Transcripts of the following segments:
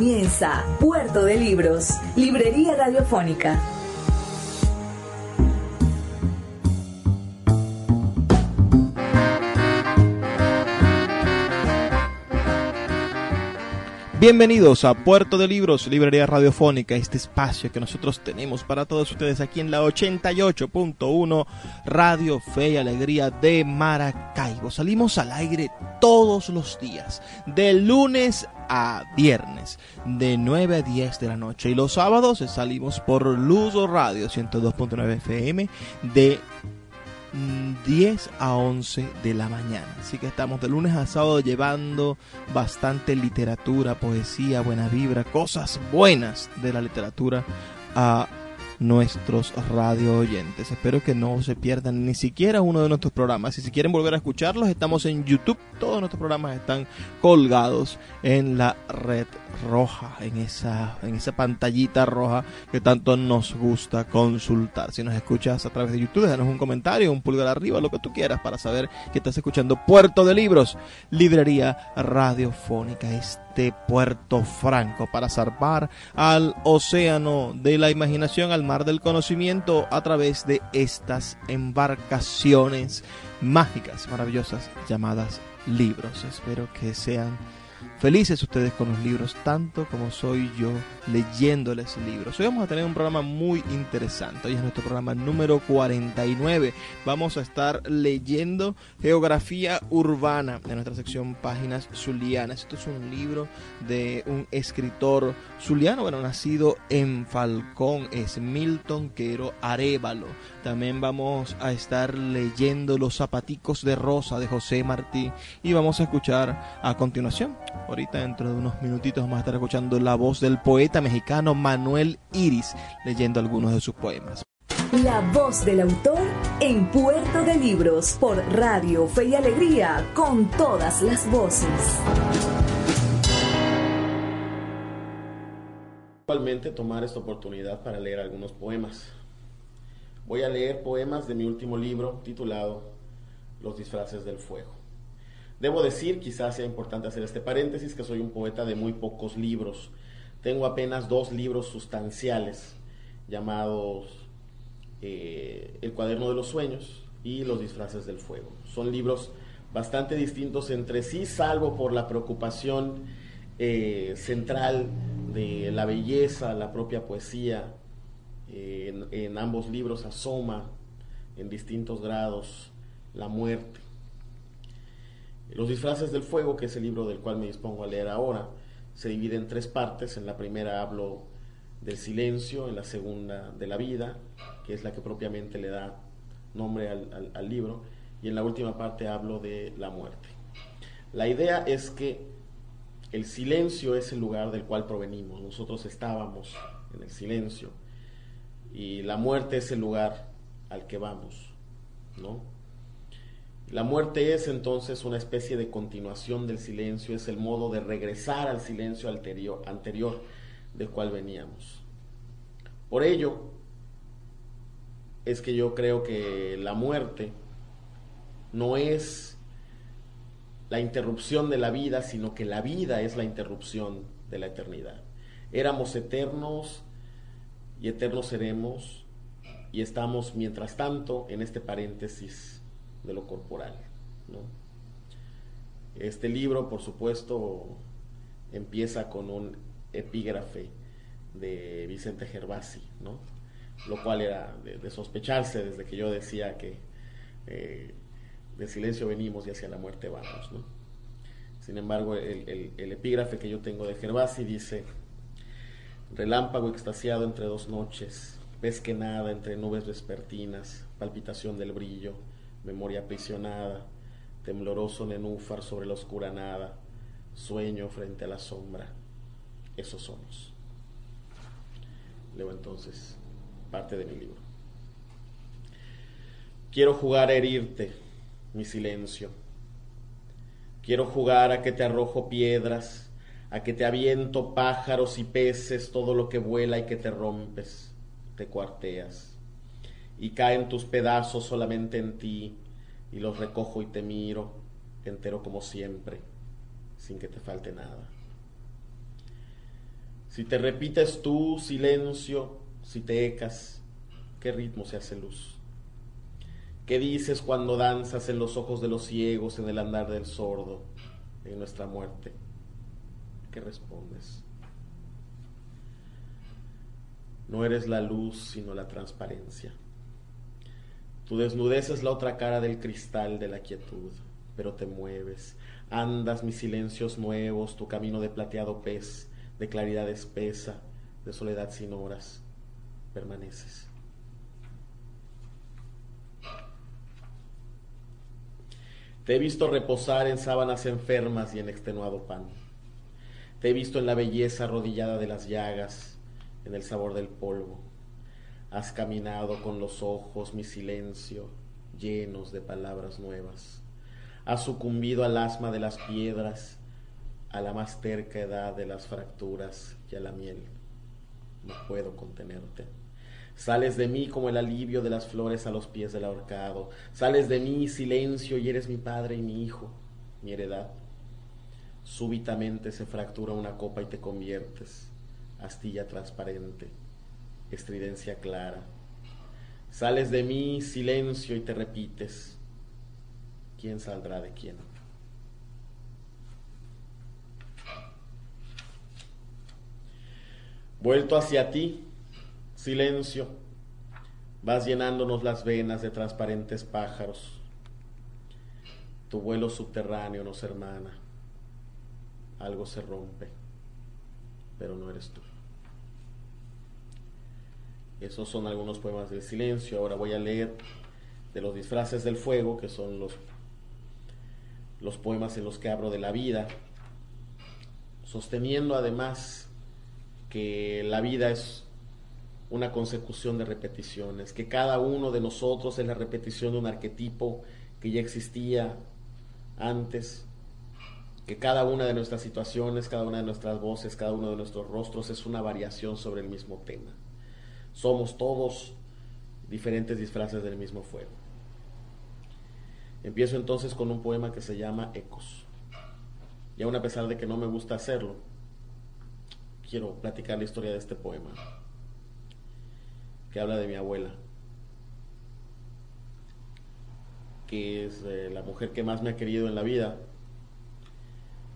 Comienza Puerto de Libros, Librería Radiofónica. Bienvenidos a Puerto de Libros, Librería Radiofónica, este espacio que nosotros tenemos para todos ustedes aquí en la 88.1 Radio Fe y Alegría de Maracaibo. Salimos al aire todos los días, de lunes a viernes, de 9 a 10 de la noche. Y los sábados salimos por Luzo Radio 102.9 FM de 10 a 11 de la mañana. Así que estamos de lunes a sábado llevando bastante literatura, poesía, buena vibra, cosas buenas de la literatura a nuestros radio oyentes. Espero que no se pierdan ni siquiera uno de nuestros programas. Y si quieren volver a escucharlos, estamos en YouTube. Todos nuestros programas están colgados en la red roja, en esa, en esa pantallita roja que tanto nos gusta consultar. Si nos escuchas a través de YouTube, déjanos un comentario, un pulgar arriba, lo que tú quieras para saber que estás escuchando Puerto de Libros, librería radiofónica. Puerto Franco para zarpar al océano de la imaginación, al mar del conocimiento a través de estas embarcaciones mágicas, maravillosas llamadas libros. Espero que sean Felices ustedes con los libros, tanto como soy yo leyéndoles libros. Hoy vamos a tener un programa muy interesante. Hoy es nuestro programa número 49. Vamos a estar leyendo Geografía Urbana de nuestra sección Páginas Zulianas. Esto es un libro de un escritor zuliano, bueno, nacido en Falcón, es Milton Quero Arevalo. También vamos a estar leyendo Los zapaticos de rosa de José Martí y vamos a escuchar a continuación Ahorita dentro de unos minutitos vamos a estar escuchando la voz del poeta mexicano Manuel Iris leyendo algunos de sus poemas. La voz del autor en Puerto de Libros por Radio Fe y Alegría con todas las voces. Actualmente tomar esta oportunidad para leer algunos poemas. Voy a leer poemas de mi último libro titulado Los disfraces del fuego. Debo decir, quizás sea importante hacer este paréntesis, que soy un poeta de muy pocos libros. Tengo apenas dos libros sustanciales llamados eh, El cuaderno de los sueños y Los disfraces del fuego. Son libros bastante distintos entre sí, salvo por la preocupación eh, central de la belleza, la propia poesía. En ambos libros asoma en distintos grados la muerte los disfraces del fuego, que es el libro del cual me dispongo a leer ahora, se divide en tres partes. En la primera hablo del silencio, en la segunda de la vida, que es la que propiamente le da nombre al, libro, y en la última parte hablo de la muerte. La idea es que el silencio es el lugar del cual provenimos, nosotros estábamos en el silencio, y la muerte es el lugar al que vamos, ¿no? La muerte es entonces una especie de continuación del silencio, es el modo de regresar al silencio anterior, del cual veníamos. Por ello, es que yo creo que la muerte no es la interrupción de la vida, sino que la vida es la interrupción de la eternidad. Éramos eternos y eternos seremos y estamos mientras tanto en este paréntesis de lo corporal. Este libro, por supuesto, empieza con un epígrafe de Vicente Gervasi, ¿no? lo cual era de, sospecharse desde que yo decía que eh, del silencio venimos y hacia la muerte vamos. ¿no? Sin embargo, el, el epígrafe que yo tengo de Gervasi dice, relámpago extasiado entre dos noches, ves que nada entre nubes vespertinas, palpitación del brillo, memoria aprisionada, tembloroso nenúfar sobre la oscura nada, sueño frente a la sombra. Esos somos. Leo entonces parte de mi libro. Quiero jugar a herirte, mi silencio. Quiero jugar a que te arrojo piedras, a que te aviento pájaros y peces, todo lo que vuela y que te rompes, te cuarteas. Y caen tus pedazos solamente en ti, y los recojo y te miro, entero como siempre, sin que te falte nada. Si te repites tú, silencio, si te ecas, qué ritmo se hace luz. ¿Qué dices cuando danzas en los ojos de los ciegos, en el andar del sordo, en nuestra muerte? ¿Qué respondes? No eres la luz, sino la transparencia. Tu desnudez es la otra cara del cristal de la quietud, pero te mueves, andas mis silencios nuevos, tu camino de plateado pez, de claridad espesa, de soledad sin horas, permaneces. Te he visto reposar en sábanas enfermas y en extenuado pan. Te he visto en la belleza arrodillada de las llagas, en el sabor del polvo. Has caminado con los ojos, mi silencio, llenos de palabras nuevas. Has sucumbido al asma de las piedras, a la más terca edad de las fracturas y a la miel. No puedo contenerte. Sales de mí como el alivio de las flores a los pies del ahorcado. Sales de mí silencio y eres mi padre y mi hijo, mi heredad. Súbitamente se fractura una copa y te conviertes, astilla transparente, estridencia clara. Sales de mí silencio y te repites. ¿Quién saldrá de quién? Vuelto hacia ti, Silencio, vas llenándonos las venas de transparentes pájaros. Tu vuelo subterráneo nos hermana. Algo se rompe, pero no eres tú. Esos son algunos poemas del silencio. Ahora voy a leer de los disfraces del fuego, que son los, los poemas en los que hablo de la vida, sosteniendo además que la vida es una consecución de repeticiones, que cada uno de nosotros es la repetición de un arquetipo que ya existía antes, que cada una de nuestras situaciones, cada una de nuestras voces, cada uno de nuestros rostros es una variación sobre el mismo tema. Somos todos diferentes disfraces del mismo fuego. Empiezo entonces con un poema que se llama Ecos. Y aún a pesar de que no me gusta hacerlo, quiero platicar la historia de este poema que habla de mi abuela, que es eh, la mujer que más me ha querido en la vida,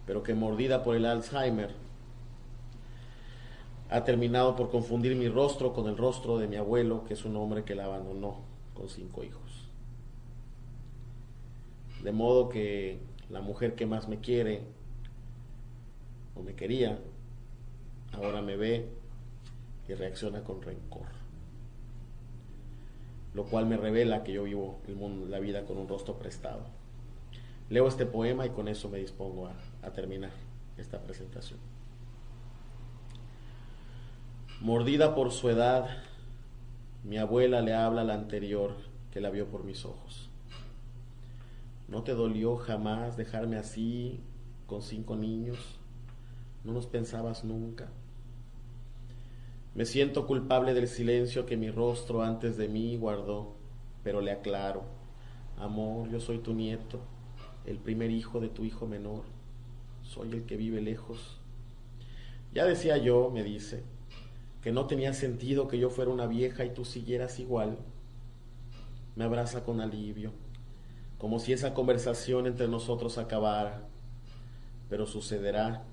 pero que mordida por el Alzheimer ha terminado por confundir mi rostro con el rostro de mi abuelo, que es un hombre que la abandonó con cinco hijos. De modo que la mujer que más me quiere o me quería, ahora me ve y reacciona con rencor lo cual me revela que yo vivo el mundo, la vida con un rostro prestado. Leo este poema y con eso me dispongo a, a terminar esta presentación. Mordida por su edad, mi abuela le habla la anterior que la vio por mis ojos. ¿No te dolió jamás dejarme así con cinco niños? ¿No nos pensabas nunca? Me siento culpable del silencio que mi rostro antes de mí guardó, pero le aclaro, amor, yo soy tu nieto, el primer hijo de tu hijo menor, soy el que vive lejos. Ya decía yo, me dice, que no tenía sentido que yo fuera una vieja y tú siguieras igual. Me abraza con alivio, como si esa conversación entre nosotros acabara, pero sucederá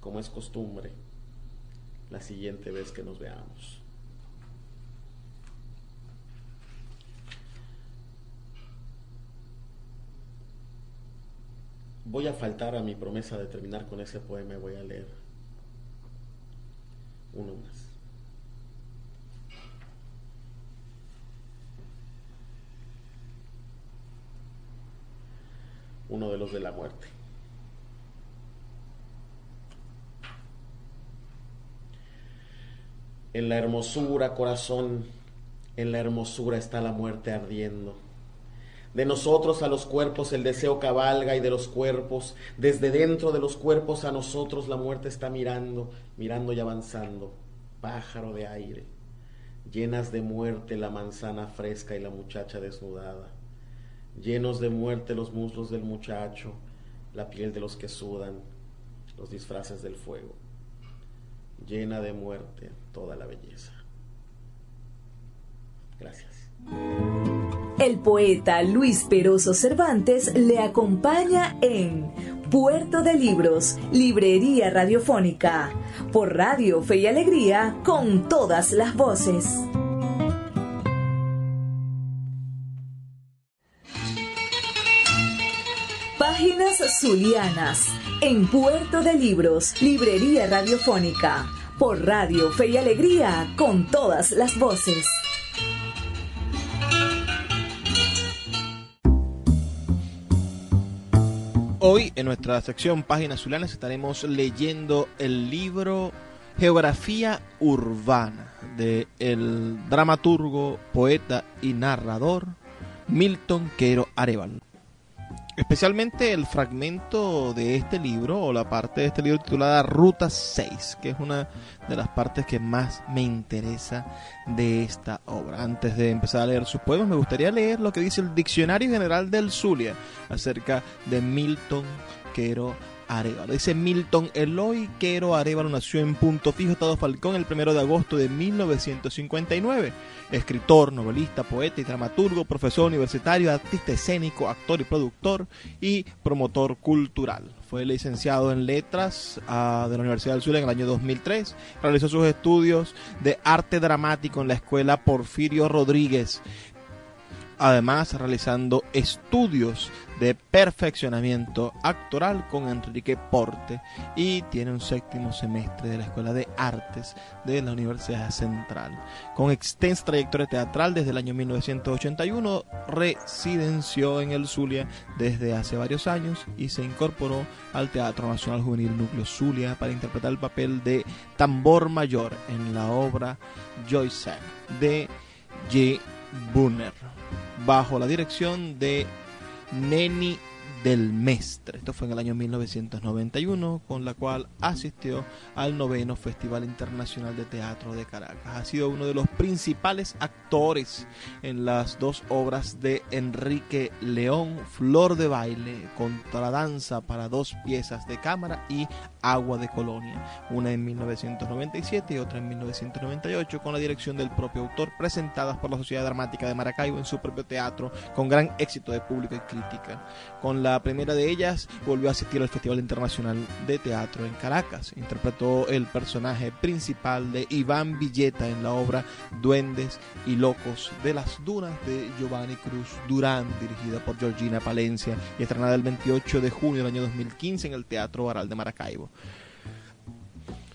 como es costumbre la siguiente vez que nos veamos. Voy a faltar a mi promesa de terminar con ese poema y voy a leer uno más. Uno de los de la muerte. En la hermosura, corazón, en la hermosura está la muerte ardiendo. De nosotros a los cuerpos el deseo cabalga y de los cuerpos, desde dentro de los cuerpos a nosotros la muerte está mirando, mirando y avanzando. Pájaro de aire, llenas de muerte la manzana fresca y la muchacha desnudada. Llenos de muerte los muslos del muchacho, la piel de los que sudan, los disfraces del fuego. Llena de muerte toda la belleza. Gracias. El poeta Luis Peroso Cervantes le acompaña en Puerto de Libros, Librería Radiofónica, por Radio Fe y Alegría, con todas las voces. Páginas Zulianas, en Puerto de Libros, Librería Radiofónica, por Radio Fe y Alegría, con todas las voces. Hoy en nuestra sección Páginas Zulianas estaremos leyendo el libro Geografía Urbana de el dramaturgo, poeta y narrador Milton Quero Arevalo. Especialmente el fragmento de este libro o la parte de este libro titulada Ruta 6, que es una de las partes que más me interesa de esta obra. Antes de empezar a leer sus poemas, me gustaría leer lo que dice el Diccionario General del Zulia acerca de Milton Quero Arevalo. Dice Milton Eloy Quero Arevalo nació en Punto Fijo, Estado Falcón, el primero de agosto de 1959. Escritor, novelista, poeta y dramaturgo, profesor universitario, artista escénico, actor y productor y promotor cultural. Fue licenciado en letras uh, de la Universidad del Sur en el año 2003. Realizó sus estudios de arte dramático en la escuela Porfirio Rodríguez además realizando estudios de perfeccionamiento actoral con Enrique Porte y tiene un séptimo semestre de la Escuela de Artes de la Universidad Central. Con extensa trayectoria teatral desde el año 1981, residenció en el Zulia desde hace varios años y se incorporó al Teatro Nacional Juvenil Núcleo Zulia para interpretar el papel de tambor mayor en la obra Joyce de J. Bunner bajo la dirección de Neni del Mestre. Esto fue en el año 1991, con la cual asistió al noveno Festival Internacional de Teatro de Caracas. Ha sido uno de los principales actores en las dos obras de Enrique León, Flor de Baile, Contradanza para dos piezas de cámara y Agua de Colonia, una en 1997 y otra en 1998, con la dirección del propio autor, presentadas por la Sociedad Dramática de Maracaibo en su propio teatro, con gran éxito de público y crítica. Con la primera de ellas volvió a asistir al Festival Internacional de Teatro en Caracas. Interpretó el personaje principal de Iván Villeta en la obra Duendes y Locos de las Dunas de Giovanni Cruz Durán, dirigida por Georgina Palencia y estrenada el 28 de junio del año 2015 en el Teatro Baral de Maracaibo.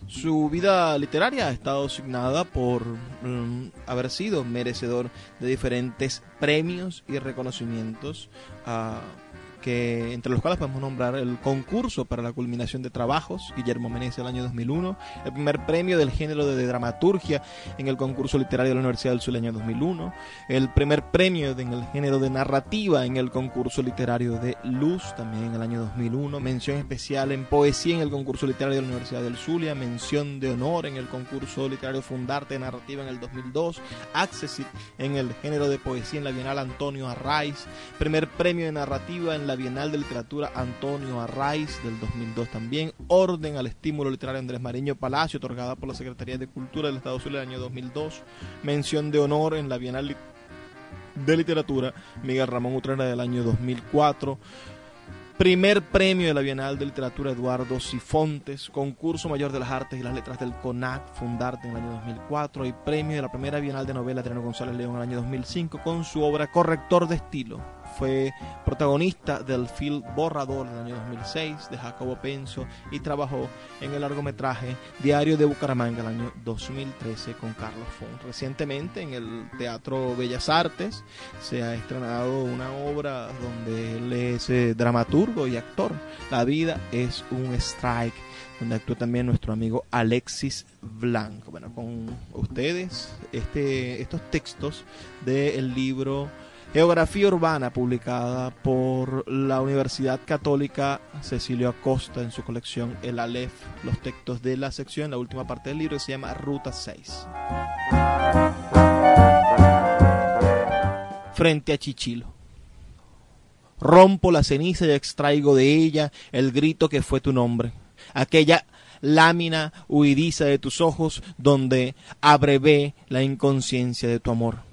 Su vida literaria ha estado asignada por um, haber sido merecedor de diferentes premios y reconocimientos. Uh, entre los cuales podemos nombrar el concurso para la culminación de trabajos, Guillermo Meneses el año 2001, el primer premio del género de dramaturgia en el concurso literario de la Universidad del Sur el año 2001, el primer premio en el género de narrativa en el concurso literario de Luz también en el año 2001, mención especial en poesía en el concurso literario de la Universidad del Zulia, mención de honor en el concurso literario Fundarte de Narrativa en el 2002, Accessit en el género de poesía en la Bienal Antonio Arraiz, primer premio de narrativa en la Bienal de Literatura Antonio Arraiz del 2002 también, Orden al Estímulo Literario Andrés Mariño Palacio, otorgada por la Secretaría de Cultura del Estado Sur el año 2002, mención de honor en la Bienal de Literatura Miguel Ramón Utrera del año 2004, Primer premio de la Bienal de Literatura Eduardo Sifontes, concurso mayor de las artes y las letras del CONAC, Fundarte en el año 2004 y premio de la primera Bienal de Novela Adriano González León en el año 2005 con su obra Corrector de Estilo, fue protagonista del film Borrador del año 2006 de Jacobo Penso y trabajó en el largometraje Diario de Bucaramanga el año 2013 con Carlos Font. Recientemente en el Teatro Bellas Artes se ha estrenado una obra donde él es eh, dramaturgo y actor. La vida es un strike donde actúa también nuestro amigo Alexis Blanco. Bueno, con ustedes este, estos textos del libro Geografía Urbana, publicada por la Universidad Católica Cecilio Acosta en su colección El Aleph, los textos de la sección, la última parte del libro, se llama Ruta 6. Frente a Chichilo. Rompo la ceniza y extraigo de ella el grito que fue tu nombre, aquella lámina huidiza de tus ojos donde abrevé la inconsciencia de tu amor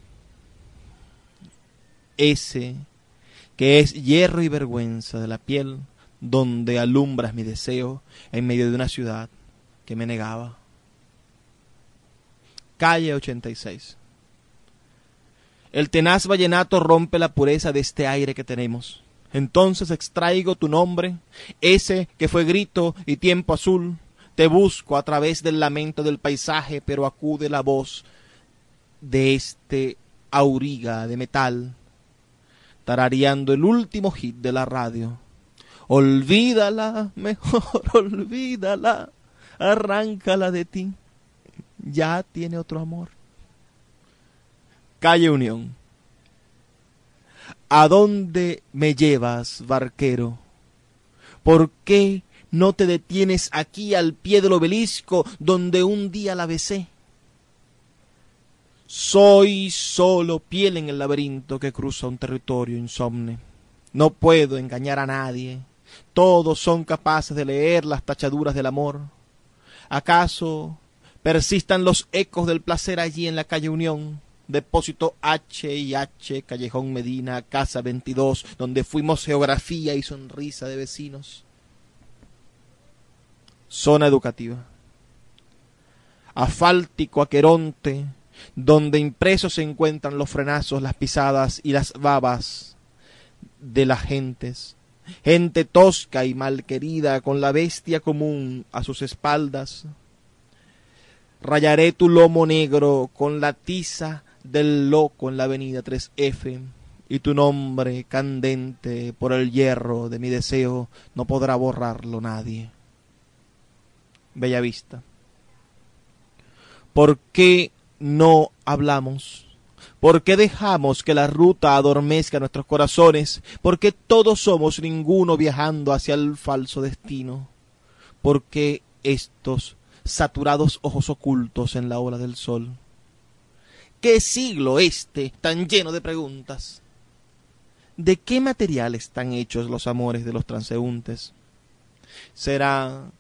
ese que es hierro y vergüenza de la piel, donde alumbras mi deseo en medio de una ciudad que me negaba. Calle 86. El tenaz vallenato rompe la pureza de este aire que tenemos. Entonces extraigo tu nombre, ese que fue grito y tiempo azul. Te busco a través del lamento del paisaje, pero acude la voz de este auriga de metal tarareando el último hit de la radio. Olvídala, mejor olvídala, arráncala de ti, ya tiene otro amor. Calle Unión. ¿A dónde me llevas, barquero? ¿Por qué no te detienes aquí al pie del obelisco donde un día la besé? Soy solo piel en el laberinto que cruza un territorio insomne. No puedo engañar a nadie. Todos son capaces de leer las tachaduras del amor. ¿Acaso persistan los ecos del placer allí en la calle Unión? Depósito H y H, Callejón Medina, Casa 22, donde fuimos geografía y sonrisa de vecinos. Zona educativa. Afáltico, Aqueronte, donde impresos se encuentran los frenazos, las pisadas y las babas de las gentes. Gente tosca y malquerida con la bestia común a sus espaldas. Rayaré tu lomo negro con la tiza del loco en la avenida 3F y tu nombre candente por el hierro de mi deseo no podrá borrarlo nadie. Bella vista. ¿Por qué no hablamos? ¿Por qué dejamos que la ruta adormezca nuestros corazones? ¿Por qué todos somos ninguno viajando hacia el falso destino? ¿Por qué estos saturados ojos ocultos en la ola del sol? ¿Qué siglo este tan lleno de preguntas? ¿De qué material están hechos los amores de los transeúntes? ¿Será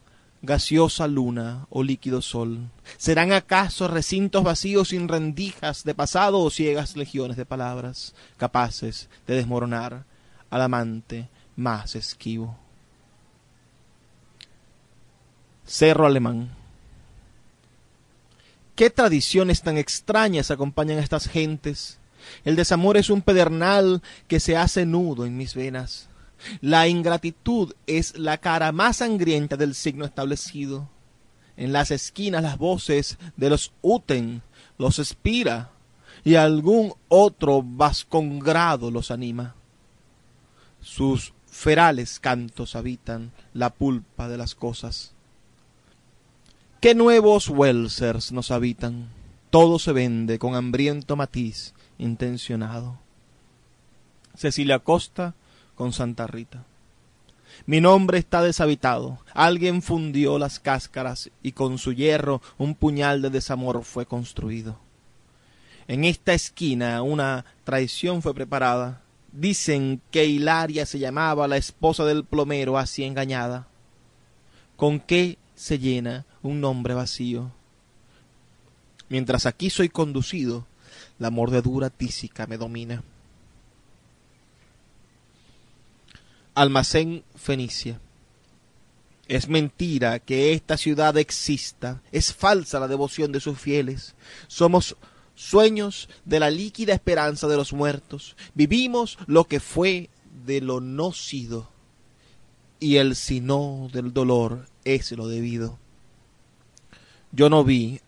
gaseosa luna o líquido sol? ¿Serán acaso recintos vacíos sin rendijas de pasado o ciegas legiones de palabras capaces de desmoronar al amante más esquivo? Cerro Alemán. ¿Qué tradiciones tan extrañas acompañan a estas gentes? El desamor es un pedernal que se hace nudo en mis venas. La ingratitud es la cara más sangrienta del signo establecido. En las esquinas las voces de los Uten los expira y algún otro vascongrado los anima. Sus ferales cantos habitan la pulpa de las cosas. ¿Qué nuevos Welsers nos habitan? Todo se vende con hambriento matiz intencionado. Cecilia Costa, con Santa Rita. Mi nombre está deshabitado. Alguien fundió las cáscaras y con su hierro un puñal de desamor fue construido. En esta esquina una traición fue preparada. Dicen que Hilaria se llamaba la esposa del plomero así engañada. ¿Con qué se llena un nombre vacío? Mientras aquí soy conducido, la mordedura tísica me domina. Almacén Fenicia. Es mentira que esta ciudad exista, es falsa la devoción de sus fieles. Somos sueños de la líquida esperanza de los muertos, vivimos lo que fue de lo no sido, y el sino del dolor es lo debido. Yo no vi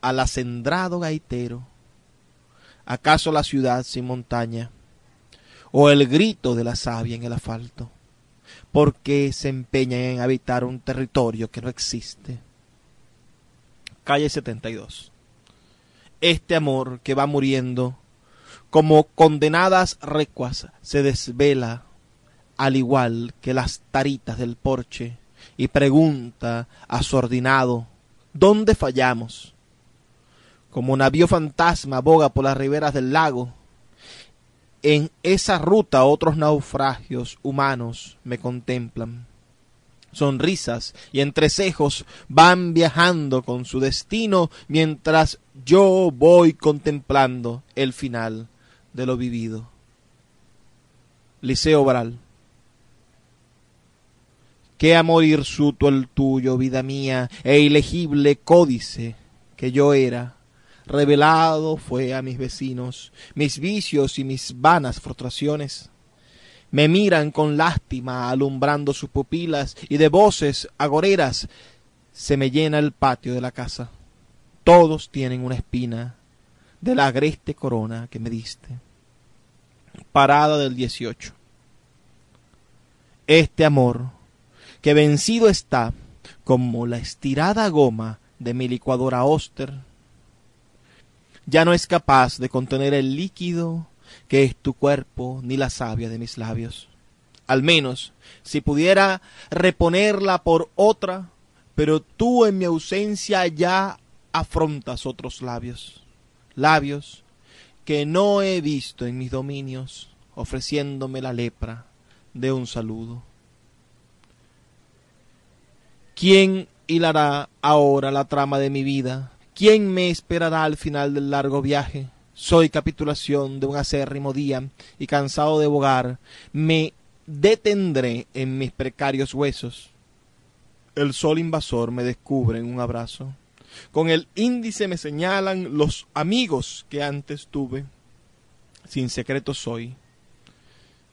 al acendrado gaitero, acaso la ciudad sin montaña, o el grito de la savia en el asfalto, porque se empeñan en habitar un territorio que no existe. Calle 72. Este amor que va muriendo, como condenadas recuas, se desvela, al igual que las taritas del porche, y pregunta a su ordinado, ¿dónde fallamos? Como navío fantasma boga por las riberas del lago, en esa ruta otros naufragios humanos me contemplan. Sonrisas y entrecejos van viajando con su destino mientras yo voy contemplando el final de lo vivido. Liceo Bral. Qué amor hirsuto el tuyo, vida mía, e ilegible códice que yo era revelado fue a mis vecinos, mis vicios y mis vanas frustraciones. Me miran con lástima alumbrando sus pupilas y de voces agoreras se me llena el patio de la casa. Todos tienen una espina de la agreste corona que me diste. Parada del 18. Este amor, que vencido está como la estirada goma de mi licuadora Oster, ya no es capaz de contener el líquido que es tu cuerpo ni la savia de mis labios. Al menos, si pudiera reponerla por otra, pero tú en mi ausencia ya afrontas otros labios, labios que no he visto en mis dominios, ofreciéndome la lepra de un saludo. ¿Quién hilará ahora la trama de mi vida? ¿Quién me esperará al final del largo viaje? Soy capitulación de un acérrimo día y cansado de bogar, me detendré en mis precarios huesos. El sol invasor me descubre en un abrazo. Con el índice me señalan los amigos que antes tuve. Sin secretos soy,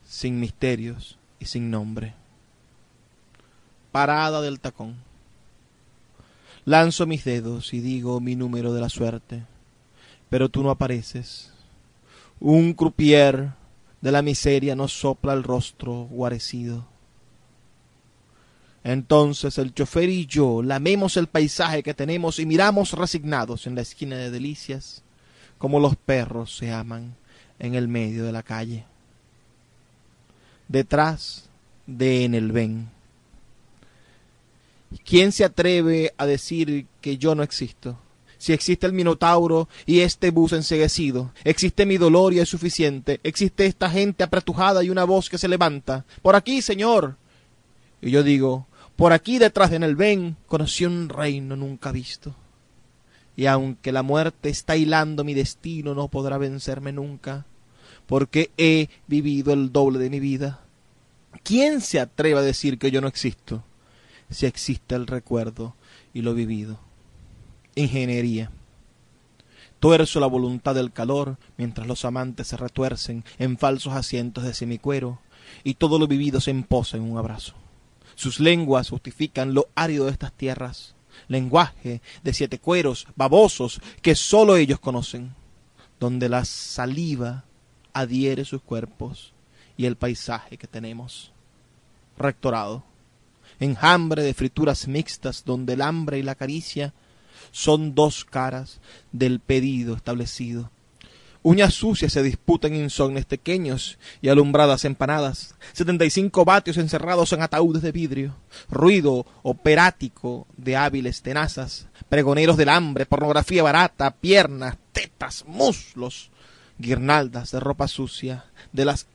sin misterios y sin nombre. Parada del tacón. Lanzo mis dedos y digo mi número de la suerte, pero tú no apareces. Un croupier de la miseria nos sopla el rostro guarecido. Entonces el chofer y yo lamemos el paisaje que tenemos y miramos resignados en la esquina de delicias, como los perros se aman en el medio de la calle. Detrás de en el ven ¿Quién se atreve a decir que yo no existo? Si existe el Minotauro y este bus enseguecido, existe mi dolor y es suficiente, existe esta gente apretujada y una voz que se levanta. Por aquí, Señor. Y yo digo, por aquí detrás de en el conocí un reino nunca visto. Y aunque la muerte está hilando mi destino, no podrá vencerme nunca, porque he vivido el doble de mi vida. ¿Quién se atreve a decir que yo no existo? Si existe el recuerdo y lo vivido. Ingeniería. Tuerzo la voluntad del calor mientras los amantes se retuercen en falsos asientos de semicuero y todo lo vivido se emposa en un abrazo. Sus lenguas justifican lo árido de estas tierras, lenguaje de siete cueros babosos que sólo ellos conocen, donde la saliva adhiere sus cuerpos y el paisaje que tenemos. Rectorado enjambre de frituras mixtas donde el hambre y la caricia son dos caras del pedido establecido. Uñas sucias se disputan insomnes pequeños y alumbradas empanadas, setenta y cinco vatios encerrados en ataúdes de vidrio, ruido operático de hábiles tenazas, pregoneros del hambre, pornografía barata, piernas, tetas, muslos, guirnaldas de ropa sucia, de las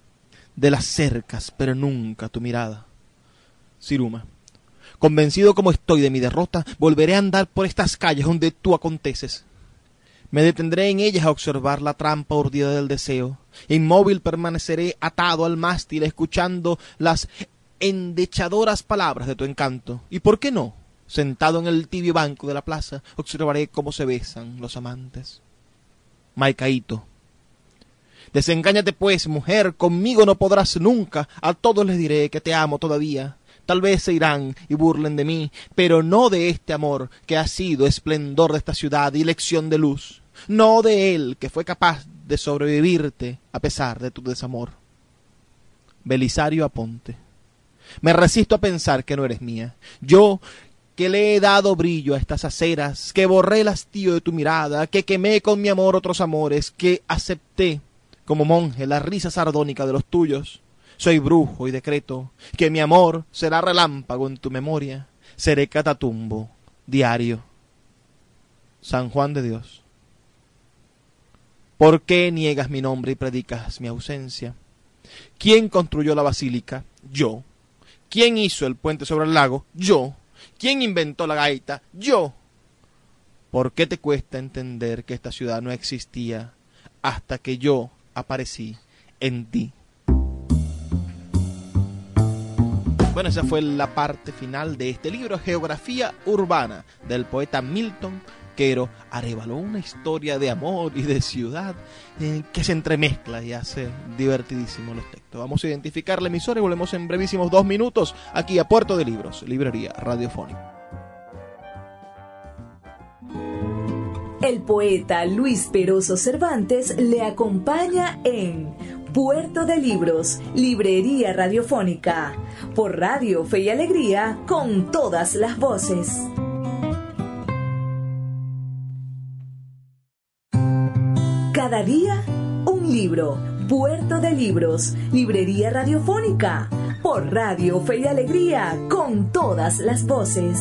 de las cercas, pero nunca tu mirada. Siruma. Convencido como estoy de mi derrota, volveré a andar por estas calles donde tú aconteces. Me detendré en ellas a observar la trampa urdida del deseo. Inmóvil permaneceré atado al mástil escuchando las endechadoras palabras de tu encanto. ¿Y por qué no? Sentado en el tibio banco de la plaza, observaré cómo se besan los amantes. Maicaíto. Desengáñate pues, mujer, conmigo no podrás nunca, a todos les diré que te amo todavía. Tal vez se irán y burlen de mí, pero no de este amor que ha sido esplendor de esta ciudad y lección de luz, no de él que fue capaz de sobrevivirte a pesar de tu desamor. Belisario Aponte. Me resisto a pensar que no eres mía. Yo, que le he dado brillo a estas aceras, que borré el hastío de tu mirada, que quemé con mi amor otros amores, que acepté como monje la risa sardónica de los tuyos. Soy brujo y decreto que mi amor será relámpago en tu memoria, seré catatumbo diario. San Juan de Dios. ¿Por qué niegas mi nombre y predicas mi ausencia? ¿Quién construyó la basílica? Yo. ¿Quién hizo el puente sobre el lago? Yo. ¿Quién inventó la gaita? Yo. ¿Por qué te cuesta entender que esta ciudad no existía hasta que yo aparecí en ti? Bueno, esa fue la parte final de este libro, Geografía Urbana, del poeta Milton Quero Arevalo. Una historia de amor y de ciudad eh, que se entremezcla y hace divertidísimo los textos. Vamos a identificar la emisora y volvemos en brevísimos dos minutos aquí a Puerto de Libros, Librería Radiofónica. El poeta Luis Peroso Cervantes le acompaña en Puerto de Libros, Librería Radiofónica, por Radio Fe y Alegría, con todas las voces. Cada día, un libro. Puerto de Libros, Librería Radiofónica, por Radio Fe y Alegría, con todas las voces.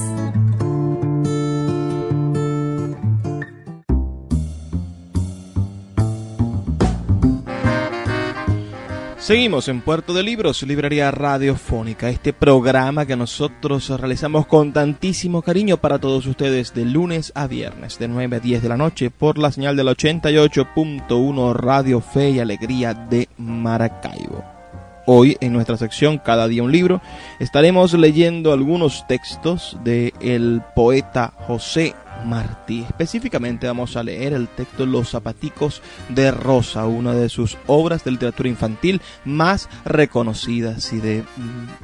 Seguimos en Puerto de Libros, Librería Radiofónica, este programa que nosotros realizamos con tantísimo cariño para todos ustedes de lunes a viernes, de 9 a 10 de la noche, por la señal del 88.1 Radio Fe y Alegría de Maracaibo. Hoy, en nuestra sección Cada día un libro, estaremos leyendo algunos textos del el poeta José Martí. Específicamente vamos a leer el texto Los zapaticos de Rosa, una de sus obras de literatura infantil más reconocidas y de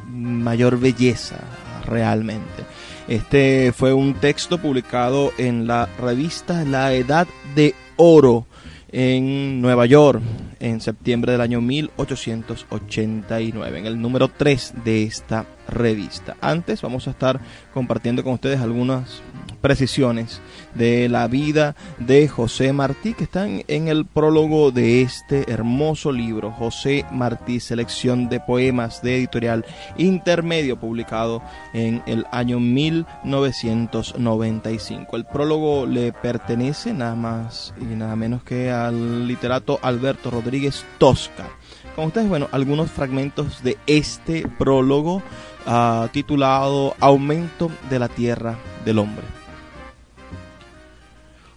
mayor belleza realmente. Este fue un texto publicado en la revista La Edad de Oro en Nueva York en septiembre del año 1889, en el número 3 de esta revista. Antes vamos a estar compartiendo con ustedes algunas precisiones de la vida de José Martí que están en el prólogo de este hermoso libro, José Martí, selección de poemas de editorial intermedio publicado en el año 1995. El prólogo le pertenece nada más y nada menos que al literato Alberto Rodríguez Tosca. Con ustedes, bueno, algunos fragmentos de este prólogo ah, titulado Aumento de la Tierra del Hombre.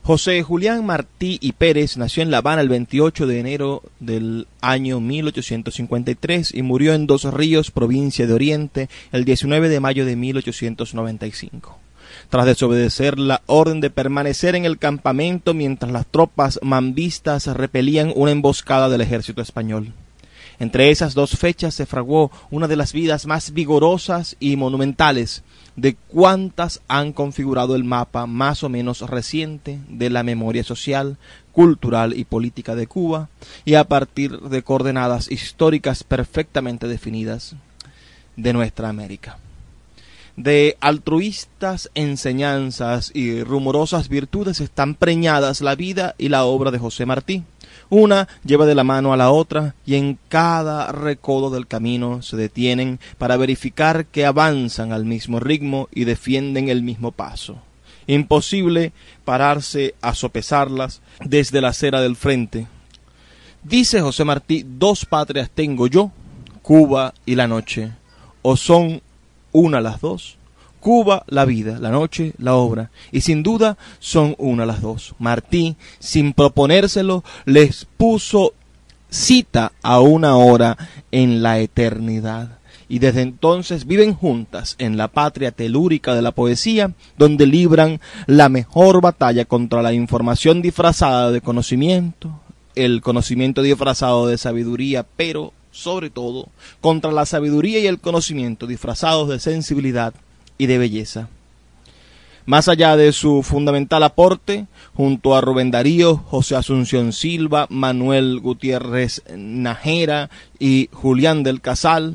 José Julián Martí y Pérez nació en La Habana el 28 de enero del año 1853 y murió en Dos Ríos, provincia de Oriente, el 19 de mayo de 1895. Tras desobedecer la orden de permanecer en el campamento mientras las tropas mambistas repelían una emboscada del ejército español. Entre esas dos fechas se fraguó una de las vidas más vigorosas y monumentales de cuántas han configurado el mapa más o menos reciente de la memoria social, cultural y política de Cuba, y a partir de coordenadas históricas perfectamente definidas de nuestra América. De altruistas enseñanzas y rumorosas virtudes están preñadas la vida y la obra de José Martí, una lleva de la mano a la otra y en cada recodo del camino se detienen para verificar que avanzan al mismo ritmo y defienden el mismo paso. Imposible pararse a sopesarlas desde la acera del frente. Dice José Martí, dos patrias tengo yo, Cuba y la noche. O son una las dos, Cuba, la vida, la noche, la obra. Y sin duda son una las dos. Martí, sin proponérselo, les puso cita a una hora en la eternidad. y desde entonces viven juntas en la patria telúrica de la poesía, donde libran la mejor batalla contra la información disfrazada de conocimiento, el conocimiento disfrazado de sabiduría, pero sobre todo contra la sabiduría y el conocimiento disfrazados de sensibilidad y de belleza. Más allá de su fundamental aporte, junto a Rubén Darío, José Asunción Silva, Manuel Gutiérrez Najera y Julián del Casal,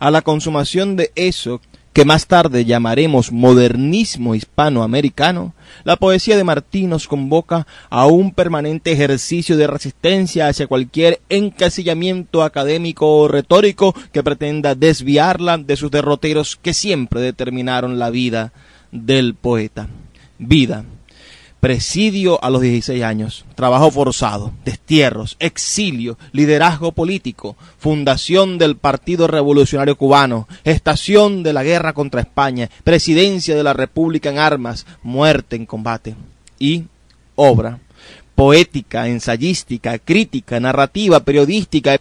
a la consumación de eso que más tarde llamaremos modernismo hispanoamericano, la poesía de Martí nos convoca a un permanente ejercicio de resistencia hacia cualquier encasillamiento académico o retórico que pretenda desviarla de sus derroteros que siempre determinaron la vida del poeta. Vida presidio a los 16 años, trabajo forzado, destierros, exilio, liderazgo político, fundación del Partido Revolucionario Cubano, estación de la guerra contra España, presidencia de la República en armas, muerte en combate. Y obra poética, ensayística, crítica, narrativa, periodística,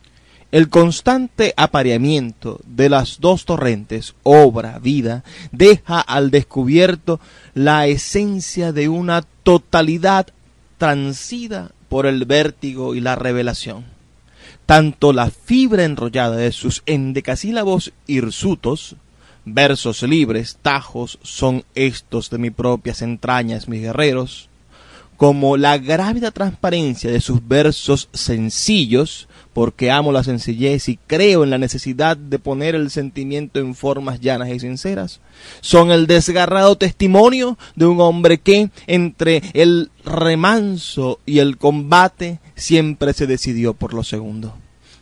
el constante apareamiento de las dos torrentes, obra, vida, deja al descubierto la esencia de una totalidad transida por el vértigo y la revelación. Tanto la fibra enrollada de sus endecasílabos hirsutos, versos libres, tajos, son estos de mis propias entrañas, mis guerreros, como la grávida transparencia de sus versos sencillos, porque amo la sencillez y creo en la necesidad de poner el sentimiento en formas llanas y sinceras, son el desgarrado testimonio de un hombre que, entre el remanso y el combate, siempre se decidió por lo segundo.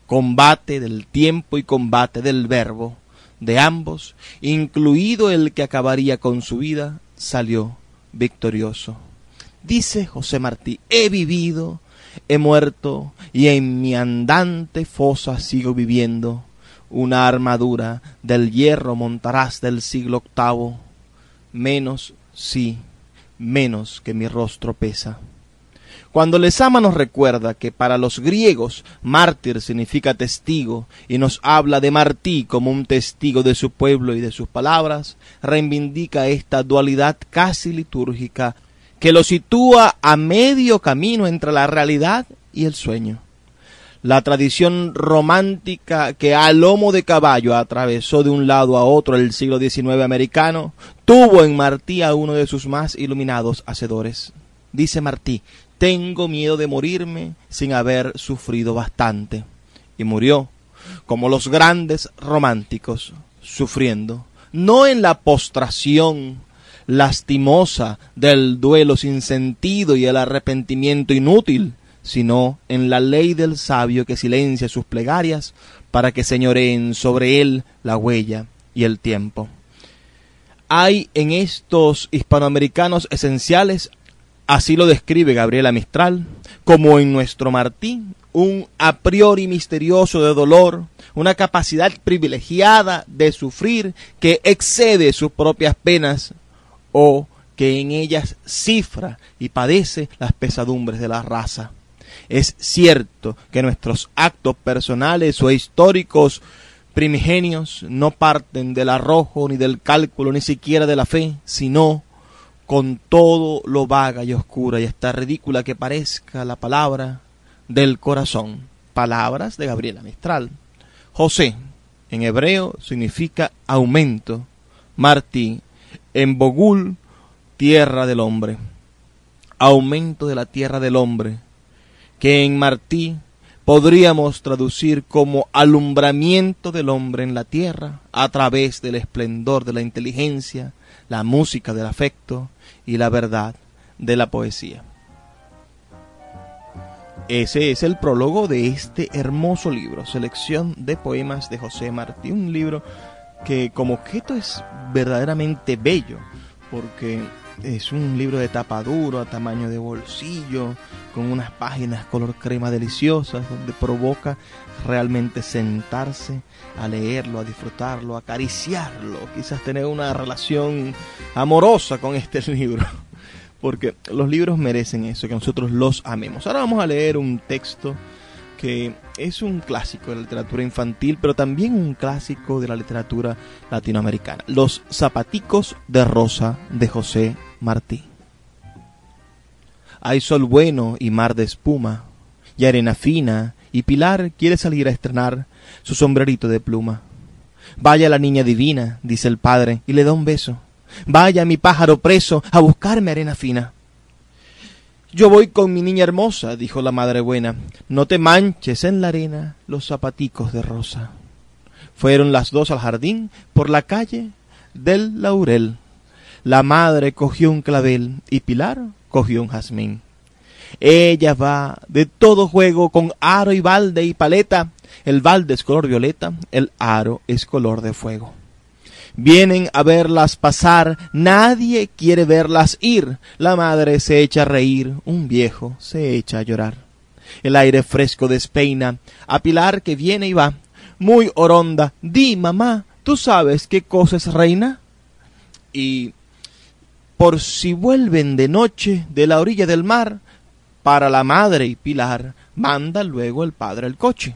Combate del tiempo y combate del verbo, de ambos, incluido el que acabaría con su vida, salió victorioso. Dice José Martí, he vivido, he muerto y en mi andante fosa sigo viviendo. Una armadura del hierro montarás del siglo octavo, menos, sí, menos que mi rostro pesa. Cuando Lezama nos recuerda que para los griegos mártir significa testigo y nos habla de Martí como un testigo de su pueblo y de sus palabras, reivindica esta dualidad casi litúrgica que lo sitúa a medio camino entre la realidad y el sueño. La tradición romántica que a lomo de caballo atravesó de un lado a otro el siglo XIX americano, tuvo en Martí a uno de sus más iluminados hacedores. Dice Martí, tengo miedo de morirme sin haber sufrido bastante. Y murió, como los grandes románticos, sufriendo, no en la postración lastimosa del duelo sin sentido y el arrepentimiento inútil, sino en la ley del sabio que silencia sus plegarias para que señoreen sobre él la huella y el tiempo. Hay en estos hispanoamericanos esenciales, así lo describe Gabriela Mistral, como en nuestro Martín, un a priori misterioso de dolor, una capacidad privilegiada de sufrir que excede sus propias penas o que en ellas cifra y padece las pesadumbres de la raza. Es cierto que nuestros actos personales o históricos primigenios no parten del arrojo ni del cálculo ni siquiera de la fe, sino con todo lo vaga y oscura y hasta ridícula que parezca la palabra del corazón. Palabras de Gabriela Mistral. José, en hebreo, significa aumento. Martí, en Bogul, tierra del hombre, aumento de la tierra del hombre, que en Martí podríamos traducir como alumbramiento del hombre en la tierra a través del esplendor de la inteligencia, la música del afecto y la verdad de la poesía. Ese es el prólogo de este hermoso libro, selección de poemas de José Martí, un libro que como objeto es verdaderamente bello, porque es un libro de tapa duro, a tamaño de bolsillo, con unas páginas color crema deliciosas, donde provoca realmente sentarse a leerlo, a disfrutarlo, a acariciarlo, quizás tener una relación amorosa con este libro. Porque los libros merecen eso, que nosotros los amemos. Ahora vamos a leer un texto que es un clásico de la literatura infantil, pero también un clásico de la literatura latinoamericana. Los zapaticos de rosa de José Martí. Hay sol bueno y mar de espuma, y arena fina, y Pilar quiere salir a estrenar su sombrerito de pluma. Vaya la niña divina, dice el padre, y le da un beso. Vaya mi pájaro preso a buscarme arena fina. Yo voy con mi niña hermosa, dijo la madre buena. No te manches en la arena los zapaticos de rosa. Fueron las dos al jardín por la calle del laurel. La madre cogió un clavel y Pilar cogió un jazmín. Ella va de todo juego con aro y balde y paleta. El balde es color violeta, el aro es color de fuego. Vienen a verlas pasar, nadie quiere verlas ir. La madre se echa a reír, un viejo se echa a llorar. El aire fresco despeina a Pilar que viene y va. Muy oronda, di mamá, ¿tú sabes qué cosa es reina? Y por si vuelven de noche de la orilla del mar, para la madre y Pilar manda luego el padre el coche.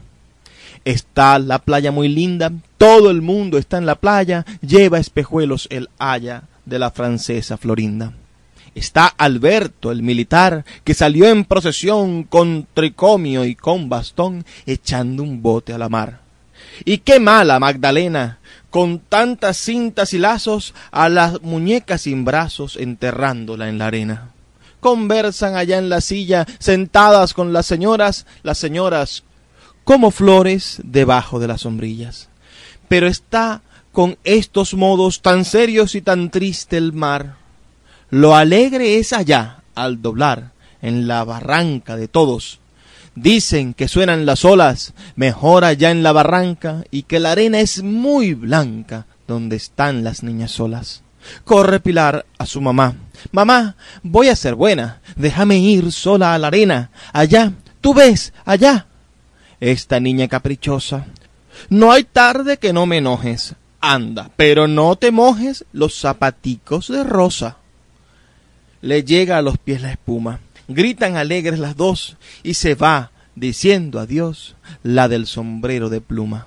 Está la playa muy linda, todo el mundo está en la playa, lleva espejuelos el haya de la francesa Florinda. Está Alberto, el militar, que salió en procesión con tricomio y con bastón, echando un bote a la mar. Y qué mala Magdalena, con tantas cintas y lazos, a las muñecas sin brazos, enterrándola en la arena. Conversan allá en la silla, sentadas con las señoras, las señoras como flores debajo de las sombrillas. Pero está con estos modos tan serios y tan triste el mar. Lo alegre es allá, al doblar, en la barranca de todos. Dicen que suenan las olas, mejor allá en la barranca, y que la arena es muy blanca donde están las niñas solas. Corre Pilar a su mamá. Mamá, voy a ser buena, déjame ir sola a la arena. Allá, tú ves, allá, esta niña caprichosa. No hay tarde que no me enojes. Anda, pero no te mojes los zapaticos de rosa. Le llega a los pies la espuma. Gritan alegres las dos y se va diciendo adiós la del sombrero de pluma.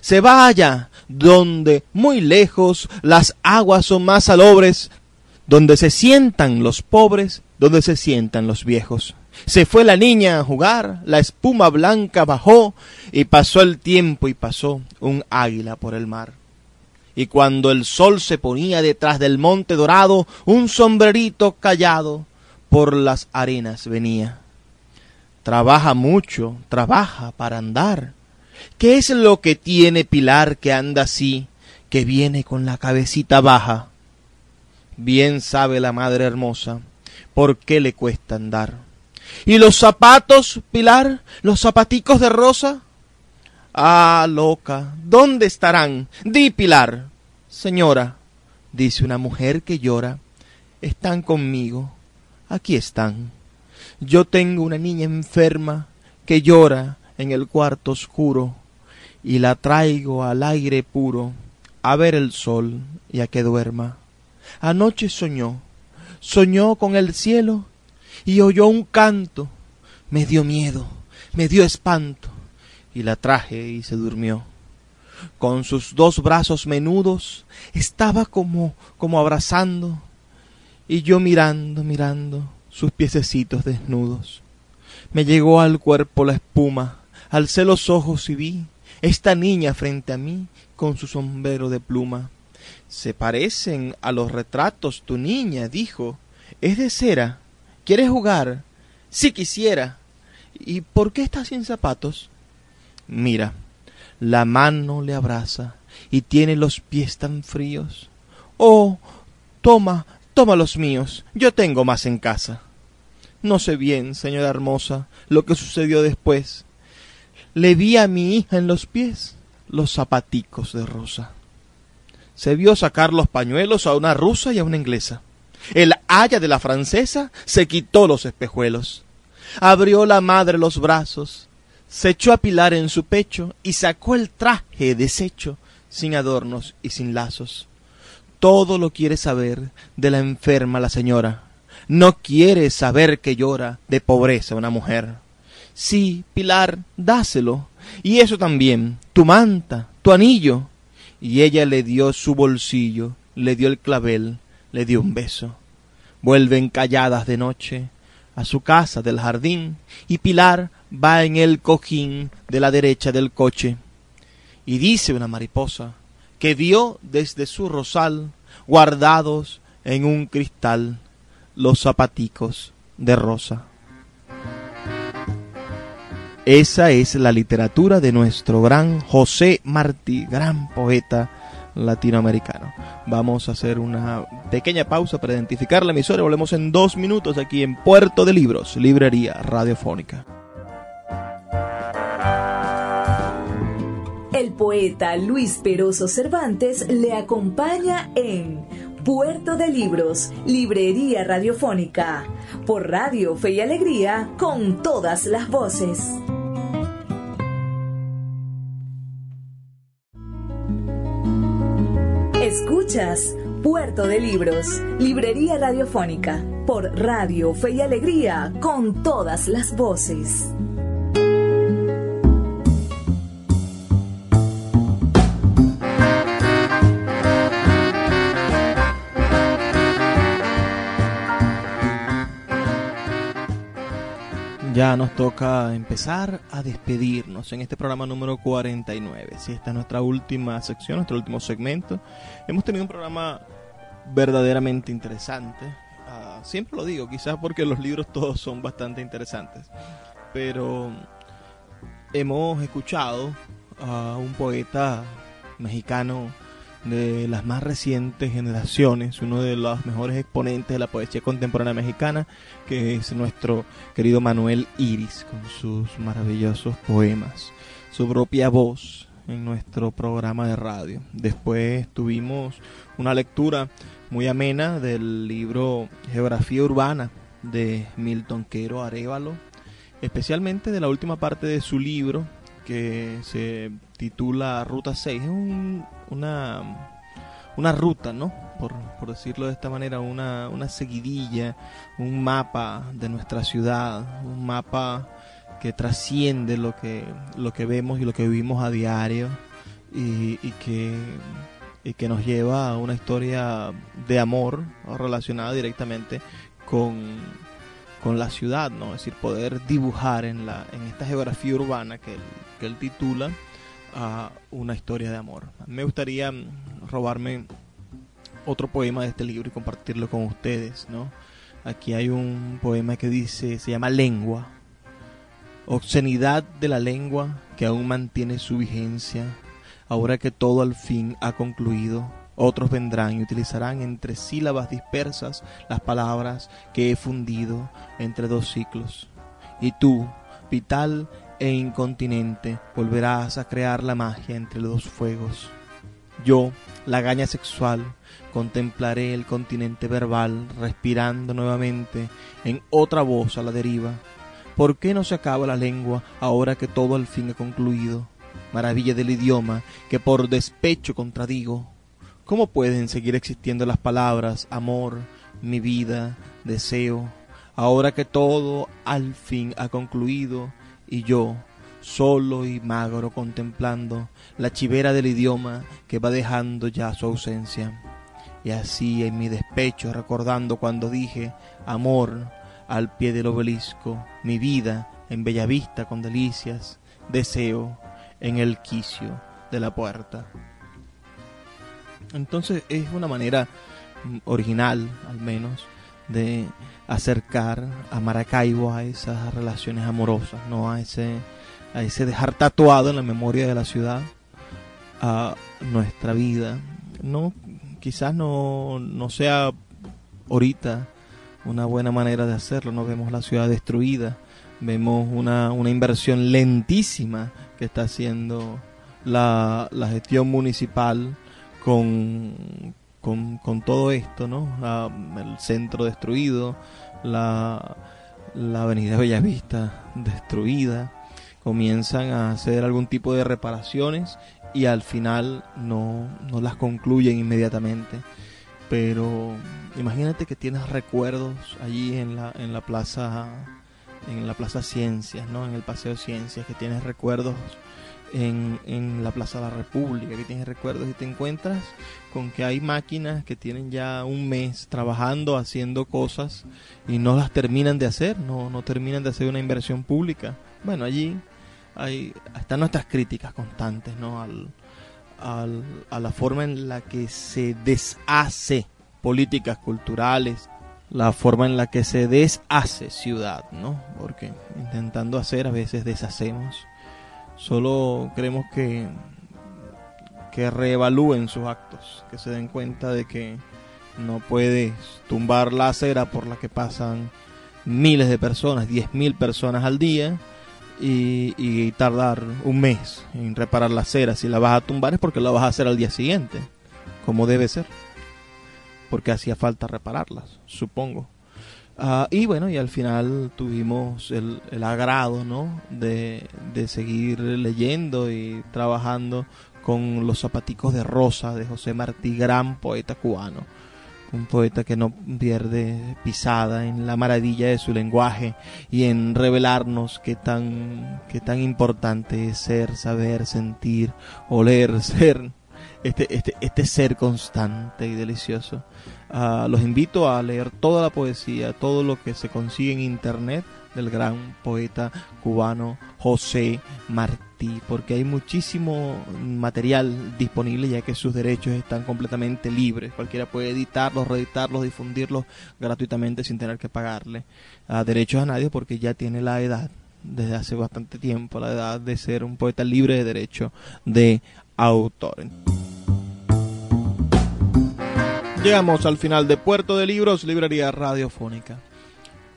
Se vaya donde muy lejos las aguas son más salobres, donde se sientan los pobres, donde se sientan los viejos. Se fue la niña a jugar, la espuma blanca bajó, y pasó el tiempo y pasó un águila por el mar. Y cuando el sol se ponía detrás del monte dorado, un sombrerito callado por las arenas venía. Trabaja mucho, trabaja para andar. ¿Qué es lo que tiene Pilar que anda así, que viene con la cabecita baja? Bien sabe la madre hermosa por qué le cuesta andar. ¿Y los zapatos, Pilar? ¿Los zapaticos de rosa? Ah, loca, ¿dónde estarán? Di, Pilar. Señora, dice una mujer que llora, están conmigo. Aquí están. Yo tengo una niña enferma que llora en el cuarto oscuro y la traigo al aire puro a ver el sol y a que duerma. Anoche soñó, soñó con el cielo y oyó un canto. Me dio miedo, me dio espanto, y la traje y se durmió. Con sus dos brazos menudos estaba como como abrazando, y yo mirando, mirando sus piececitos desnudos. Me llegó al cuerpo la espuma, alcé los ojos y vi esta niña frente a mí con su sombrero de pluma. Se parecen a los retratos tu niña, dijo. Es de cera ¿Quieres jugar? Si quisiera. ¿Y por qué estás sin zapatos? Mira, la mano le abraza y tiene los pies tan fríos. Oh, toma, toma los míos, yo tengo más en casa. No sé bien, señora hermosa, lo que sucedió después. Le vi a mi hija en los pies los zapaticos de rosa. Se vio sacar los pañuelos a una rusa y a una inglesa. El haya de la francesa se quitó los espejuelos. Abrió la madre los brazos, se echó a Pilar en su pecho y sacó el traje deshecho, sin adornos y sin lazos. Todo lo quiere saber de la enferma la señora. No quiere saber que llora de pobreza una mujer. Sí, Pilar, dáselo. Y eso también, tu manta, tu anillo. Y ella le dio su bolsillo, le dio el clavel, le dio un beso. Vuelven calladas de noche a su casa del jardín y Pilar va en el cojín de la derecha del coche. Y dice una mariposa que vio desde su rosal guardados en un cristal los zapaticos de rosa. Esa es la literatura de nuestro gran José Martí, gran poeta latinoamericano. Vamos a hacer una pequeña pausa para identificar la emisora volvemos en dos minutos aquí en Puerto de Libros, Librería Radiofónica. El poeta Luis Peroso Cervantes le acompaña en Puerto de Libros, Librería Radiofónica, por Radio Fe y Alegría, con todas las voces. Escuchas Puerto de Libros, Librería Radiofónica, por Radio Fe y Alegría, con todas las voces. Ya nos toca empezar a despedirnos en este programa número 49. Si esta es nuestra última sección, nuestro último segmento. Hemos tenido un programa verdaderamente interesante. Ah, siempre lo digo, quizás porque los libros todos son bastante interesantes. Pero hemos escuchado a un poeta mexicano de las más recientes generaciones, uno de los mejores exponentes de la poesía contemporánea mexicana, que es nuestro querido Manuel Iris, con sus maravillosos poemas, su propia voz en nuestro programa de radio. Después tuvimos una lectura muy amena del libro Geografía Urbana de Milton Quero Arevalo, especialmente de la última parte de su libro que se titula Ruta 6. Es una, una ruta, ¿no? Por, decirlo de esta manera, una, una seguidilla, un mapa de nuestra ciudad, un mapa que trasciende lo que, lo que vemos y lo que vivimos a diario y, que, y que nos lleva a una historia de amor relacionada directamente con, con la ciudad, ¿no? Es decir, poder dibujar en, la, en esta geografía urbana que que él titula a una historia de amor. Me gustaría mm, robarme otro poema de este libro y compartirlo con ustedes, ¿no? Aquí hay un poema que dice, se llama Lengua. Obscenidad de la lengua que aún mantiene su vigencia, ahora que todo al fin ha concluido. Otros vendrán y utilizarán entre sílabas dispersas las palabras que he fundido entre dos ciclos. Y tú, vital e incontinente, volverás a crear la magia entre los fuegos. Yo, la gaña sexual, contemplaré el continente verbal, respirando nuevamente en otra voz a la deriva. ¿Por qué no se acaba la lengua ahora que todo al fin ha concluido? Maravilla del idioma que por despecho contradigo. ¿Cómo pueden seguir existiendo las palabras amor, mi vida, deseo, ahora que todo al fin ha concluido y yo, solo y magro contemplando la chivera del idioma que va dejando ya su ausencia. Y así en mi despecho recordando cuando dije amor al pie del obelisco, mi vida en bella vista con delicias, deseo en el quicio de la puerta. Entonces es una manera mm, original, al menos, de acercar a Maracaibo a esas relaciones amorosas, no a ese, a ese dejar tatuado en la memoria de la ciudad a nuestra vida. No, quizás no, no sea ahorita una buena manera de hacerlo, no vemos la ciudad destruida, vemos una, una inversión lentísima que está haciendo la, la gestión municipal con, con, todo esto, ¿no? el centro destruido, la, la avenida Bellavista destruida, comienzan a hacer algún tipo de reparaciones y al final no, no las concluyen inmediatamente. Pero imagínate que tienes recuerdos allí en la, en la plaza en la Plaza Ciencias, ¿no? En el Paseo Ciencias, que tienes recuerdos en, la Plaza de la República, que tienes recuerdos y te encuentras con que hay máquinas que tienen ya un mes trabajando, haciendo cosas y no las terminan de hacer, no, no terminan de hacer una inversión pública. Bueno, allí hay, están nuestras críticas constantes ¿no? Al, a la forma en la que se deshace políticas culturales, la forma en la que se deshace ciudad, ¿no? Porque intentando hacer a veces deshacemos Solo queremos que, que reevalúen sus actos, que se den cuenta de que no puedes tumbar la acera por la que pasan miles de personas, diez mil personas al día, y, y, tardar un mes en reparar la acera. Si la vas a tumbar es porque la vas a hacer al día siguiente, como debe ser, porque hacía falta repararlas, supongo. Ah, y bueno, y al final tuvimos el, agrado ¿no? de, seguir leyendo y trabajando con Los zapaticos de rosa de José Martí, gran poeta cubano. Un poeta que no pierde pisada en la maravilla de su lenguaje y en revelarnos qué tan, qué tan importante es ser, saber, sentir, oler, ser, este, este, este ser constante y delicioso. Ah, los invito a leer toda la poesía, todo lo que se consigue en internet del gran poeta cubano José Martí, porque hay muchísimo material disponible ya que sus derechos están completamente libres. Cualquiera puede editarlos, reeditarlos, difundirlos gratuitamente sin tener que pagarle a derechos a nadie porque ya tiene la edad desde hace bastante tiempo, la edad de ser un poeta libre de derecho de autor. Llegamos al final de Puerto de Libros, Librería Radiofónica.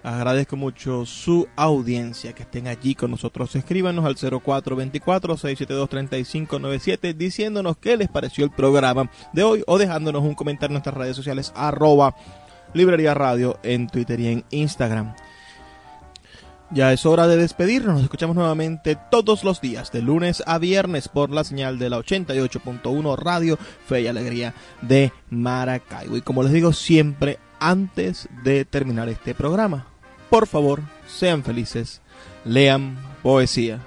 Agradezco mucho su audiencia, que estén allí con nosotros. Escríbanos al 0424-672-3597 diciéndonos qué les pareció el programa de hoy o dejándonos un comentario en nuestras redes sociales arroba Librería Radio en Twitter y en Instagram. Ya es hora de despedirnos. Nos escuchamos nuevamente todos los días, de lunes a viernes, por la señal de la 88.1 Radio Fe y Alegría de Maracaibo. Y como les digo siempre, antes de terminar este programa, por favor, sean felices, lean poesía.